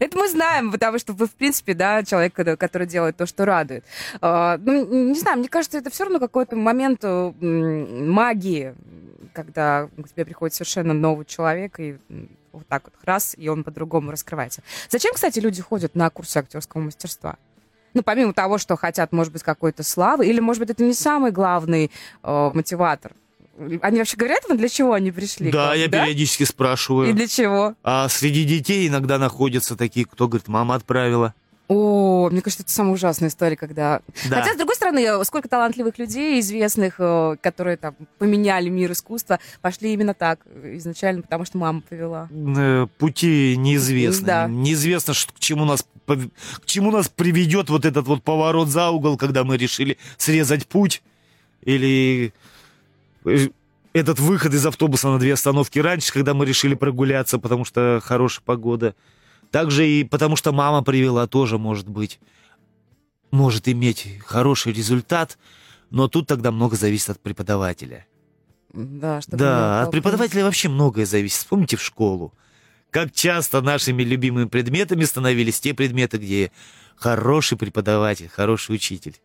это мы- знаем, потому что вы, в принципе, да, человек, который- делает то, что радует. А, Ну, не знаю, мне кажется, это все равно какой-то момент э, магии, когда к тебе приходит совершенно новый человек, и вот так вот раз, и он по-другому раскрывается. Зачем, кстати, люди ходят на курсы актерского мастерства? Ну, помимо того, что хотят, может быть, какой-то славы, или, может быть, это не самый главный э, мотиватор. Они вообще говорят вам, для чего они пришли? Да, я периодически И спрашиваю. для чего? А среди детей иногда находятся такие, кто говорит, мама отправила. О, мне кажется, это самая ужасная история, когда... Да. Хотя, с другой стороны, сколько талантливых людей, известных, э, которые там поменяли мир искусства, пошли именно так э, изначально, потому что мама повела. Э, Пути неизвестны. Да. Неизвестно, к чему нас к чему нас приведет вот этот вот поворот за угол, когда мы решили срезать путь, или этот выход из автобуса на две остановки раньше, когда мы решили прогуляться, потому что хорошая погода. Также и потому что мама привела тоже может быть. Может иметь хороший результат, но тут тогда много зависит от преподавателя. Да, чтобы Да, от преподавателя вообще многое зависит. Вспомните в школу. Как часто нашими любимыми предметами становились те предметы, где хороший преподаватель, хороший учитель.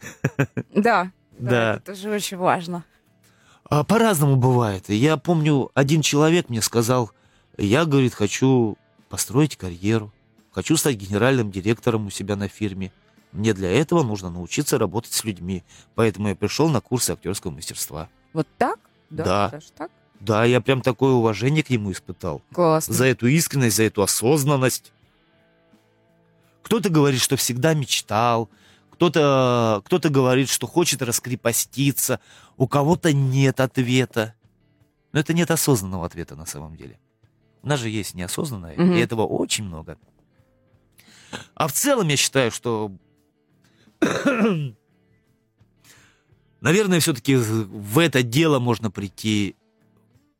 [LAUGHS] Да, Да. это тоже очень важно. А по-разному бывает. Я помню, один человек мне сказал, я, говорит, хочу построить карьеру, хочу стать генеральным директором у себя на фирме. Мне для этого нужно научиться работать с людьми. Поэтому я пришел на курсы актерского мастерства. Вот так? Да. Да. Даже так? Да, я прям такое уважение к нему испытал. Классно. за эту искренность, за эту осознанность. Кто-то говорит, что всегда мечтал, кто-то кто говорит, что хочет раскрепоститься, у кого-то нет ответа. Но это нет осознанного ответа на самом деле. У нас же есть неосознанное, Мгм. и этого очень много. А в целом я считаю, что... [COUGHS] Наверное, все-таки в это дело можно прийти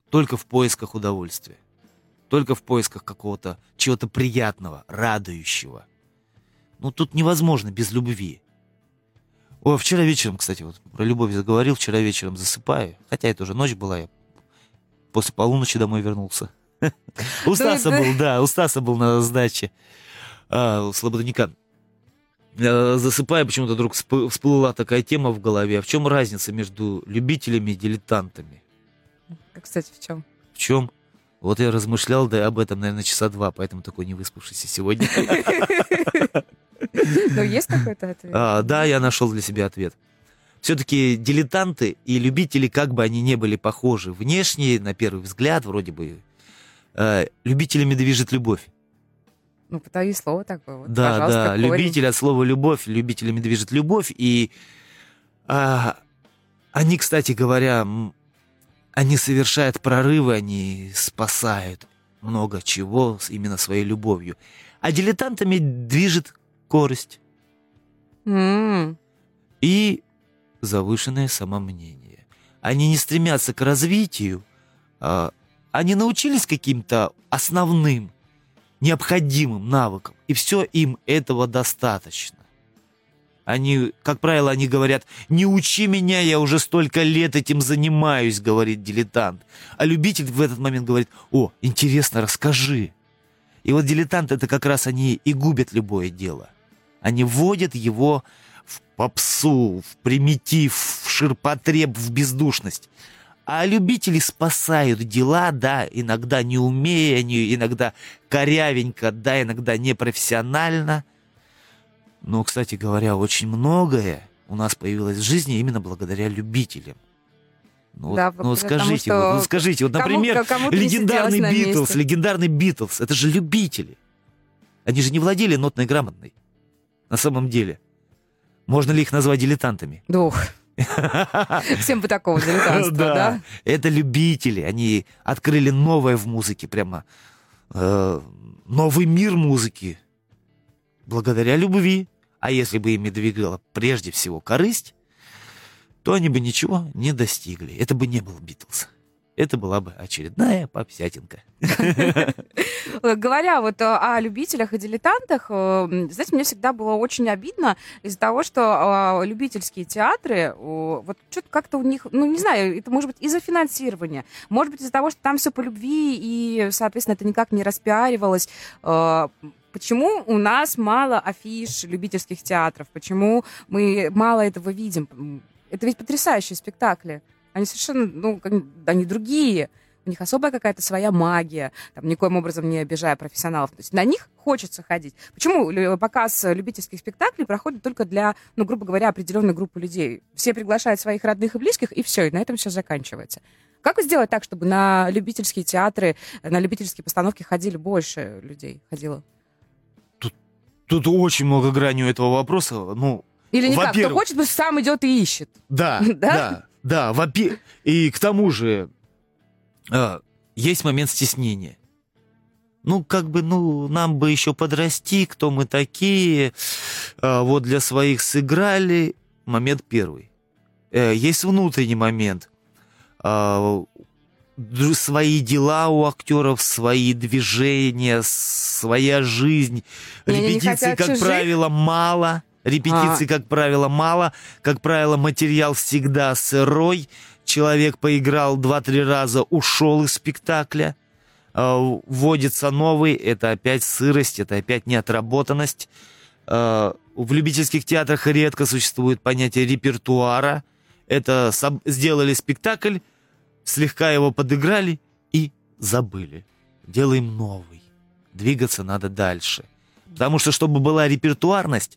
только в поисках удовольствия. Только в поисках какого-то чего-то приятного, радующего. Ну, тут невозможно без любви. О, вчера вечером, кстати, вот про любовь заговорил, вчера вечером засыпаю. Хотя это уже ночь была, я после полуночи домой вернулся. У Стаса да. был, да, у Стаса был на сдаче. А, у Слободника. Э, Засыпая, почему-то вдруг всп- всплыла такая тема в голове. А в чем разница между любителями и дилетантами? Кстати, в чем? В чем? Вот я размышлял да, об этом, наверное, часа два, поэтому такой не выспавшийся сегодня. Ну, есть какой-то ответ? А, да, я нашел для себя ответ. все-таки дилетанты и любители, как бы они не были похожи внешне, на первый взгляд, вроде бы, э, любителями движет любовь. Ну, повтори слово такое. Вот, да, да, корень. любитель от слова любовь, любителями движет любовь. И а, они, кстати говоря, они совершают прорывы, они спасают много чего именно своей любовью. А дилетантами движет корость. Mm. И завышенное самомнение. Они не стремятся к развитию, а они научились каким-то основным, необходимым навыкам, и все им этого достаточно. Они, как правило, они говорят, не учи меня, я уже столько лет этим занимаюсь, говорит дилетант. А любитель в этот момент говорит, о, интересно, расскажи. И вот дилетант это как раз они и губят любое дело. Они вводят его в попсу, в примитив, в ширпотреб, в бездушность. А любители спасают дела, да, иногда не умея, не, иногда корявенько, да, иногда непрофессионально. Но, кстати говоря, очень многое у нас появилось в жизни именно благодаря любителям. Ну, да, ну скажите, вот, ну скажите, вот, например, кому, легендарный Битлз, легендарный Битлз, это же любители. Они же не владели нотной грамотной. На самом деле. Можно ли их назвать дилетантами? Дух. [LAUGHS] Всем бы такого [LAUGHS] дилетантства, да. да? Это любители. Они открыли новое в музыке, прямо э, новый мир музыки. Благодаря любви. А если бы ими двигала прежде всего корысть, то они бы ничего не достигли. Это бы не был Битлз это была бы очередная попсятинка. Говоря вот э, о любителях и дилетантах, э, знаете, мне всегда было очень обидно из-за того, что э, любительские театры, вот что-то как-то у них, ну, не знаю, это может быть из-за финансирования, может быть из-за того, что там все по любви, и, соответственно, это никак не распиаривалось. Почему у нас мало афиш любительских театров? Почему мы мало этого видим? Это ведь потрясающие спектакли. Они совершенно, ну, они другие. У них особая какая-то своя магия, там, никоим образом не обижая профессионалов. То есть на них хочется ходить. Почему показ любительских спектаклей проходит только для, ну, грубо говоря, определенной группы людей? Все приглашают своих родных и близких, и все, и на этом все заканчивается. Как сделать так, чтобы на любительские театры, на любительские постановки ходили больше людей? Ходило? Тут, тут очень много граней у этого вопроса. Ну, Или никак, кто хочет, пусть сам идет и ищет. Да, [LAUGHS] да. да. Да, вопи... и к тому же э, есть момент стеснения. Ну, как бы, ну, нам бы еще подрасти, кто мы такие. Э, вот для своих сыграли. Момент первый. Э, есть внутренний момент. Э, свои дела у актеров, свои движения, своя жизнь. Репетиции, как чужих? правило, мало. Репетиций, а. как правило, мало. Как правило, материал всегда сырой. Человек поиграл два-три раза, ушел из спектакля. А, вводится новый, это опять сырость, это опять неотработанность. А, в любительских театрах редко существует понятие репертуара. Это сделали спектакль, слегка его подыграли и забыли. Делаем новый. Двигаться надо дальше. Потому что, чтобы была репертуарность,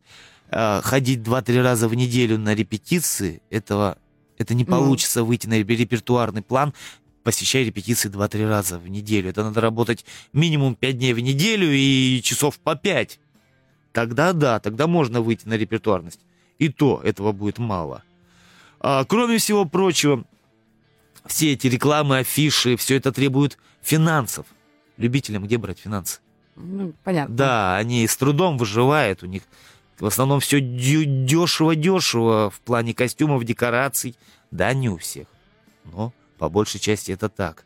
ходить 2-3 раза в неделю на репетиции, этого, это не получится выйти на репертуарный план, посещая репетиции 2-3 раза в неделю. Это надо работать минимум 5 дней в неделю и часов по 5. Тогда да, тогда можно выйти на репертуарность. И то этого будет мало. А, кроме всего прочего, все эти рекламы, афиши, все это требует финансов. Любителям где брать финансы? Ну, понятно. Да, они с трудом выживают, у них в основном все дешево-дешево в плане костюмов, декораций. Да, не у всех. Но по большей части это так.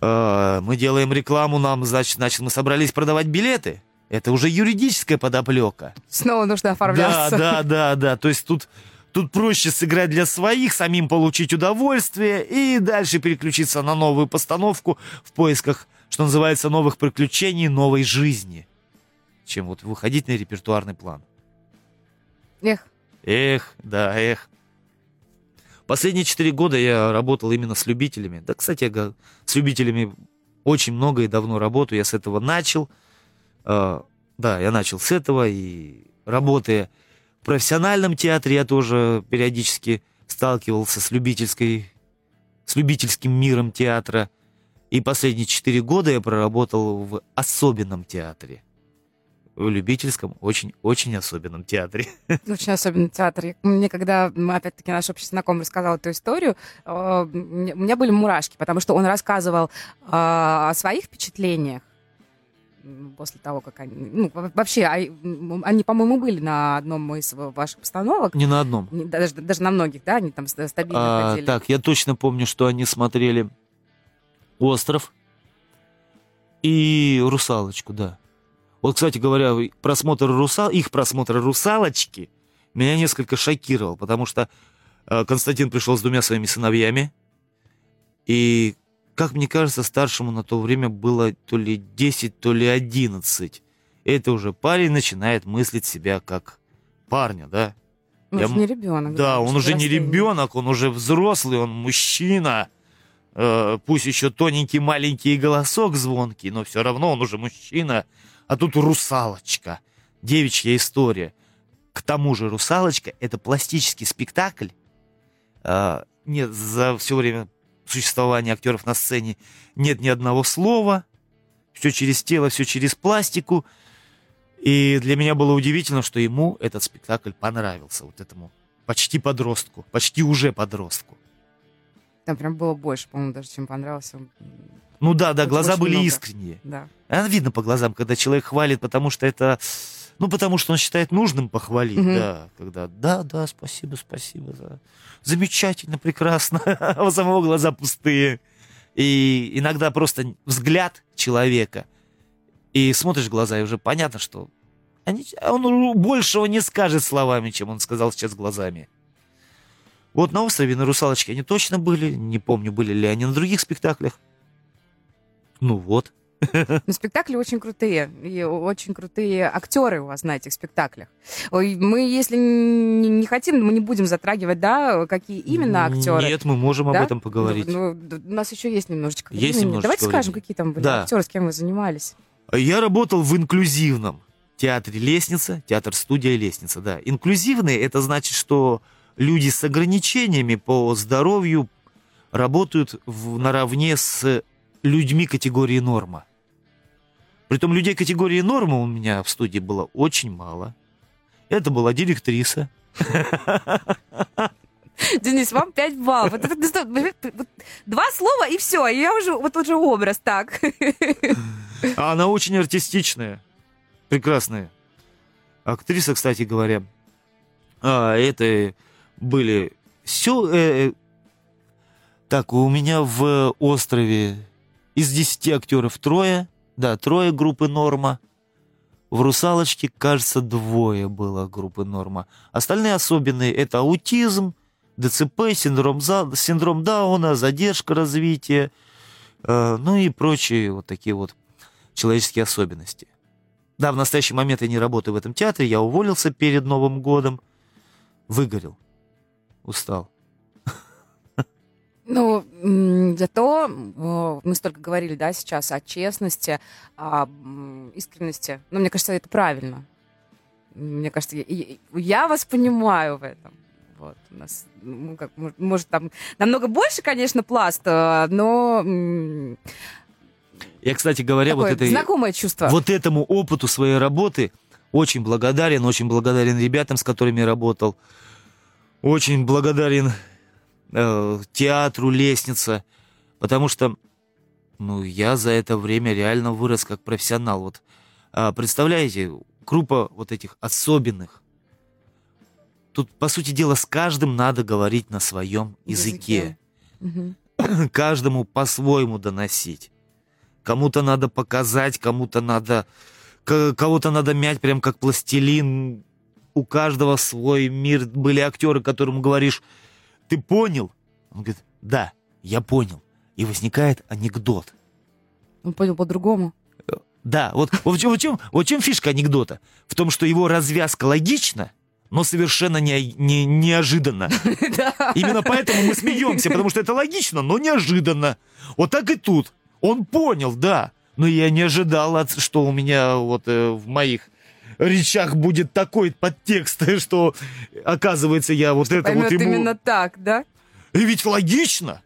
А, мы делаем рекламу, нам, значит, значит, мы собрались продавать билеты. Это уже юридическая подоплека. Снова нужно оформляться. Да, да, да, да. То есть тут, тут проще сыграть для своих, самим получить удовольствие и дальше переключиться на новую постановку в поисках, что называется, новых приключений, новой жизни чем вот выходить на репертуарный план. Эх. Эх, да, эх. Последние четыре года я работал именно с любителями. Да, кстати, я с любителями очень много и давно работаю. Я с этого начал. Э, да, я начал с этого и работая В профессиональном театре я тоже периодически сталкивался с любительской, с любительским миром театра. И последние четыре года я проработал в особенном театре. В любительском, очень-очень особенном театре. [LAUGHS] Очень особенный театр. Мне когда, опять-таки, наш общий знакомый рассказал эту историю, э, у меня были мурашки, потому что он рассказывал э, о своих впечатлениях после того, как они... Ну, вообще, а, они, по-моему, были на одном из ваших постановок. Не на одном. даже, даже на многих, да? Они там стабильно а, ходили. Так, я точно помню, что они смотрели «Остров» и «Русалочку», да. Вот, кстати говоря, просмотр русал... их просмотр «Русалочки» меня несколько шокировал, потому что э, Константин пришел с двумя своими сыновьями, и как мне кажется, старшему на то время было то ли 10, то ли 11. Это уже парень начинает мыслить себя как парня, да? Он Я... уже не ребенок. Да, он уже не ребенок, он уже взрослый, он мужчина. Э, пусть еще тоненький маленький голосок звонкий, но все равно он уже мужчина. А тут русалочка, девичья история. К тому же русалочка — это пластический спектакль. Э, нет, за все время существования актеров на сцене нет ни одного слова. Все через тело, все через пластику. И для меня было удивительно, что ему этот спектакль понравился, вот этому почти подростку, почти уже подростку. Там прям было больше, по-моему, даже, чем понравился. Ну да, да, глаза были много. искренние. Да. А видно по глазам, когда человек хвалит, потому что это ну, потому что он считает нужным похвалить, угу. да, когда да, да, спасибо, спасибо, да. замечательно, прекрасно, а [LAUGHS] у самого глаза пустые. И иногда просто взгляд человека, и смотришь в глаза, и уже понятно, что они, он большего не скажет словами, чем он сказал сейчас глазами. Вот на острове, на Русалочке они точно были, не помню, были ли они на других спектаклях. Ну вот. Но спектакли очень крутые, и очень крутые актеры у вас на этих спектаклях. Мы, если не, хотим, мы не будем затрагивать, да, какие именно актеры. Нет, мы можем да? об этом поговорить. Ну, ну, у нас еще есть немножечко есть времени. Давайте скажем, какие там были да. актеры, с кем вы занимались. Я работал в инклюзивном театре «Лестница», театр-студия «Лестница», да. Инклюзивный — это значит, что люди с ограничениями по здоровью работают в, наравне с людьми категории норма. Притом людей категории норма у меня в студии было очень мало. Это была директриса. Денис, вам 5 баллов. Два слова и все. Я уже, вот уже образ так. А она очень артистичная. Прекрасная. Актриса, кстати говоря. А, это были все... Э, э, так, у меня в острове из 10 актеров трое. Да, трое группы «Норма». В «Русалочке», кажется, двое было группы «Норма». Остальные особенные — это аутизм, ДЦП, синдром, синдром Дауна, задержка развития, э, ну и прочие вот такие вот человеческие особенности. Да, в настоящий момент я не работаю в этом театре, я уволился перед Новым годом, выгорел, устал. Ну, зато мы столько говорили, да, сейчас о честности, о искренности. Но мне кажется, это правильно. Мне кажется, я, я вас понимаю в этом. Вот, у нас, ну, как, может, там намного больше, конечно, пласт, э, но... Я, кстати говоря, вот это... Знакомое чувство. Вот этому опыту своей работы очень благодарен, очень благодарен ребятам, с которыми я работал. Очень благодарен э, театру лестница, потому что, ну, я за это время реально вырос как профессионал. Вот э, представляете, группа вот этих особенных. Тут, по сути дела, с каждым надо говорить на своем языке. языке. [CLEARS THROAT] Каждому по-своему доносить. Кому-то надо показать, кому-то надо... Кого-то надо мять прям как пластилин. У каждого свой мир. Были актеры, которым говоришь ты понял? Он говорит, да, я понял. И возникает анекдот. Он понял по-другому. Да, вот, вот, в чем, в, чем, в чем фишка анекдота? В том, что его развязка логична, но совершенно не, не, неожиданно. [LAUGHS] Именно поэтому мы смеемся, потому что это логично, но неожиданно. Вот так и тут. Он понял, да. Но я не ожидал, что у меня вот э, в моих речах будет такой подтекст, [LAUGHS] что оказывается я вот это вот ему... именно так, да? И ведь логично,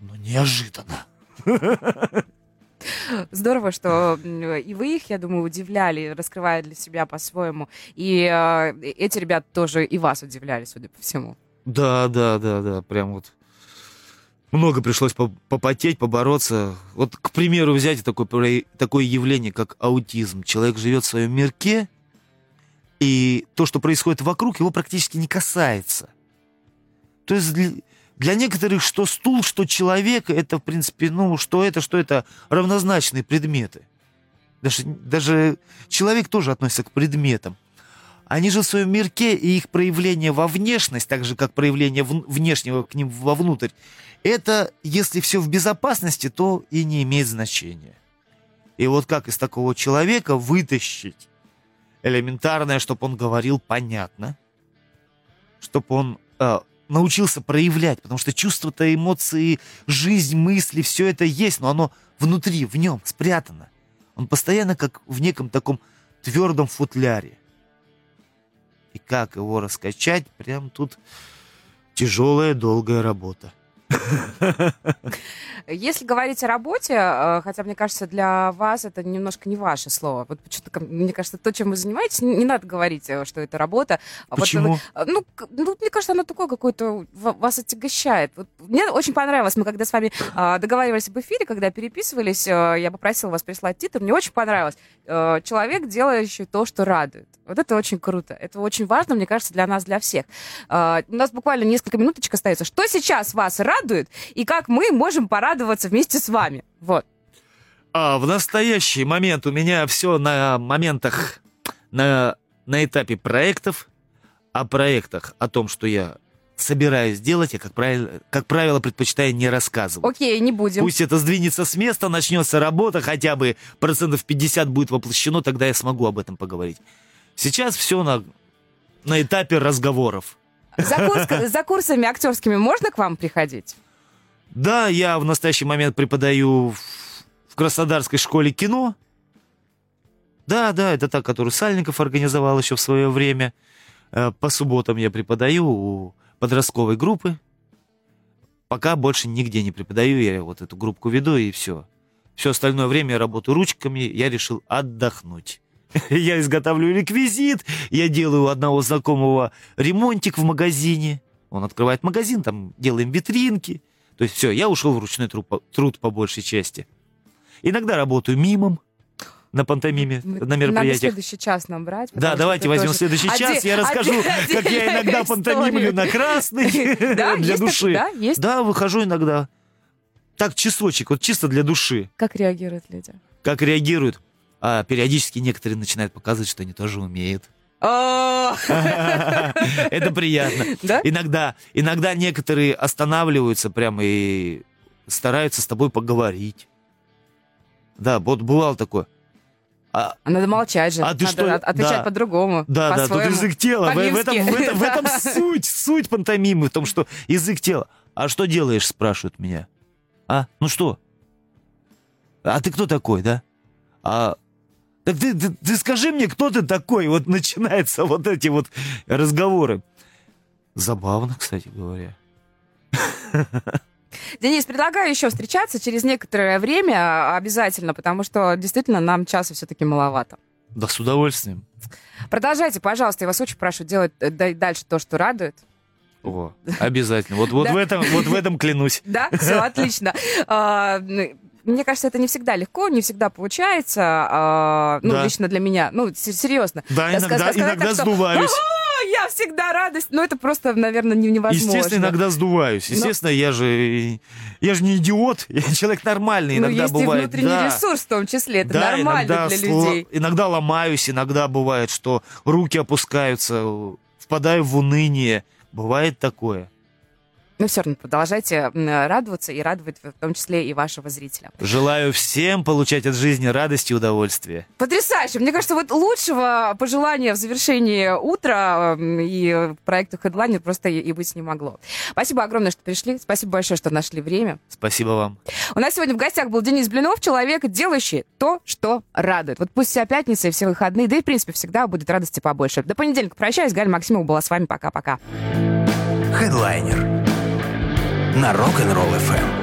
но неожиданно. [LAUGHS] Здорово, что и вы их, я думаю, удивляли, раскрывая для себя по-своему. И э, эти ребята тоже и вас удивляли, судя по всему. Да, да, да, да, прям вот много пришлось попотеть, побороться. Вот, к примеру, взять такое, такое явление, как аутизм. Человек живет в своем мирке, и то, что происходит вокруг, его практически не касается. То есть для, для некоторых что стул, что человек, это, в принципе, ну, что это, что это равнозначные предметы. Даже, даже человек тоже относится к предметам. Они же в своем мирке, и их проявление во внешность, так же, как проявление внешнего к ним вовнутрь, это, если все в безопасности, то и не имеет значения. И вот как из такого человека вытащить элементарное, чтобы он говорил понятно, чтобы он э, научился проявлять, потому что чувства-то, эмоции, жизнь, мысли, все это есть, но оно внутри, в нем спрятано. Он постоянно как в неком таком твердом футляре. И как его раскачать, прям тут тяжелая, долгая работа. Если говорить о работе, э, хотя, мне кажется, для вас это немножко не ваше слово. Вот почему-то, мне кажется, то, чем вы занимаетесь, не надо говорить, э, что это работа. А почему? Вот, ну, ну, мне кажется, оно такое какое-то вас отягощает. Вот, мне очень понравилось, мы когда с вами а, договаривались об эфире, когда переписывались, э, я попросила вас прислать титр, мне очень понравилось. Человек, делающий то, что радует. Вот это очень круто. Это очень важно, мне кажется, для нас, для всех. А, у нас буквально несколько минуточек остается. Что сейчас вас радует и как мы можем порадоваться вместе с вами? Вот. А, в настоящий момент у меня все на моментах, на, на этапе проектов. О проектах, о том, что я собираюсь делать, я, как правило, как правило, предпочитаю не рассказывать. Окей, не будем. Пусть это сдвинется с места, начнется работа, хотя бы процентов 50 будет воплощено, тогда я смогу об этом поговорить. Сейчас все на, на этапе разговоров. За, курс, за курсами актерскими можно к вам приходить? Да, я в настоящий момент преподаю в, в Краснодарской школе кино. Да, да, это та, которую Сальников организовал еще в свое время. Э, по субботам я преподаю у подростковой группы. Пока больше нигде не преподаю, я вот эту группку веду и все. Все остальное время я работаю ручками, я решил отдохнуть. [LAUGHS] Я изготавливаю реквизит, я делаю у одного знакомого ремонтик в магазине. Он открывает магазин, там делаем витринки. То есть все, я ушел в ручной труд, труд по большей части. Иногда работаю мимом на пантомиме, на мероприятиях. Надо следующий час нам брать. Да, давайте возьмем тоже... следующий час. Я расскажу, Оде... как я иногда пантомимлю на красный [LAUGHS] [LAUGHS] для души. Да, есть? Да, выхожу иногда. Так, часочек, вот чисто для души. Как реагируют люди? Как реагируют? А периодически некоторые начинают показывать, что они тоже умеют. [LAUGHS] Это приятно. Да? Иногда, иногда некоторые останавливаются прямо и стараются с тобой поговорить. Да, вот бывал такое. А, а надо молчать же. А ты надо что? отвечать да. по-другому. Да, по да, тут язык тела. В, в, этом, в, этом, в этом [LAUGHS] суть, суть пантомимы, в том, что язык тела. А что делаешь, спрашивают меня. А? Ну что? А ты кто такой, да? А так ты, ты, ты скажи мне, кто ты такой? Вот начинаются вот эти вот разговоры. Забавно, кстати говоря. Денис, предлагаю еще встречаться через некоторое время обязательно, потому что действительно нам часа все-таки маловато. Да, с удовольствием. Продолжайте, пожалуйста, я вас очень прошу делать э, дальше то, что радует. О, обязательно. Вот, вот, в этом, вот в этом клянусь. Да, все отлично. Мне кажется, это не всегда легко, не всегда получается. А, ну, да. лично для меня. Ну, серьезно. Да, иногда, сказать, иногда так, сдуваюсь. Что, я всегда радость. Но это просто, наверное, невозможно. Естественно, иногда сдуваюсь. Естественно, Но... я же я же не идиот, [LAUGHS] я человек нормальный. Иногда ну, есть бывает. И внутренний да. ресурс в том числе. Это да, нормально для сло... людей. Иногда ломаюсь, иногда бывает, что руки опускаются, впадаю в уныние. Бывает такое. Но все равно продолжайте радоваться и радовать в том числе и вашего зрителя. Желаю всем получать от жизни радость и удовольствие. Потрясающе! Мне кажется, вот лучшего пожелания в завершении утра и проекта Headliner просто и быть не могло. Спасибо огромное, что пришли. Спасибо большое, что нашли время. Спасибо вам. У нас сегодня в гостях был Денис Блинов, человек, делающий то, что радует. Вот пусть вся пятница и все выходные, да и, в принципе, всегда будет радости побольше. До понедельника прощаюсь. Галя Максимова была с вами. Пока-пока. Хедлайнер на Rock'n'Roll FM.